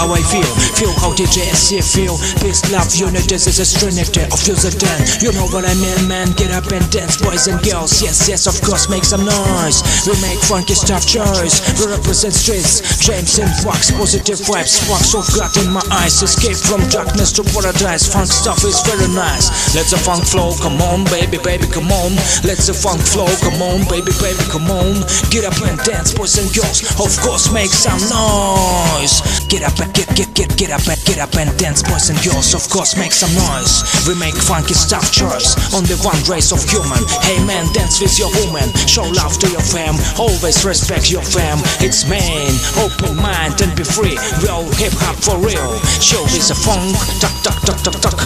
how I feel. Feel how DJSC feel. Peace, love, this is a trinity of the den You know what I mean, man? Get up and dance, boys and girls. Yes, yes, of course, make some noise. We make funky stuff choice. We represent streets. James and Fox, positive vibes. Sparks of God in my eyes. Escape from darkness to paradise. Funk stuff is very nice. Let's a funk flow, come on baby, baby, come on. Let's a funk flow, come on baby, baby, come on. Get up and dance, boys and girls. Of course, make some noise Get up and get, get, get, get up and get up and dance, boys and girls Of course, make some noise. We make funky stuff choice On the one race of human. Hey man, dance with your woman Show love to your fam Always respect your fam. It's man, open mind and be free Real hip hop for real. Show this a funk Tuck, tuck, tuck, tuck, tuck.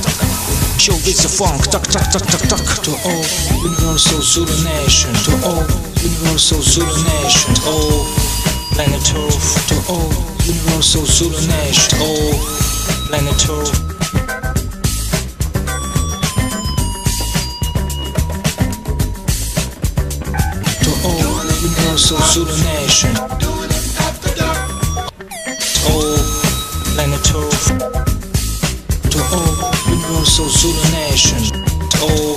Show this a funk Tuck, tuck, tuck, tuck, tuck. To all universal Zulu nation To all universal Zulu nation To all planet Earth To all universal Zulu nation To all planet Earth To all universal nation To all planet Earth To all universal To all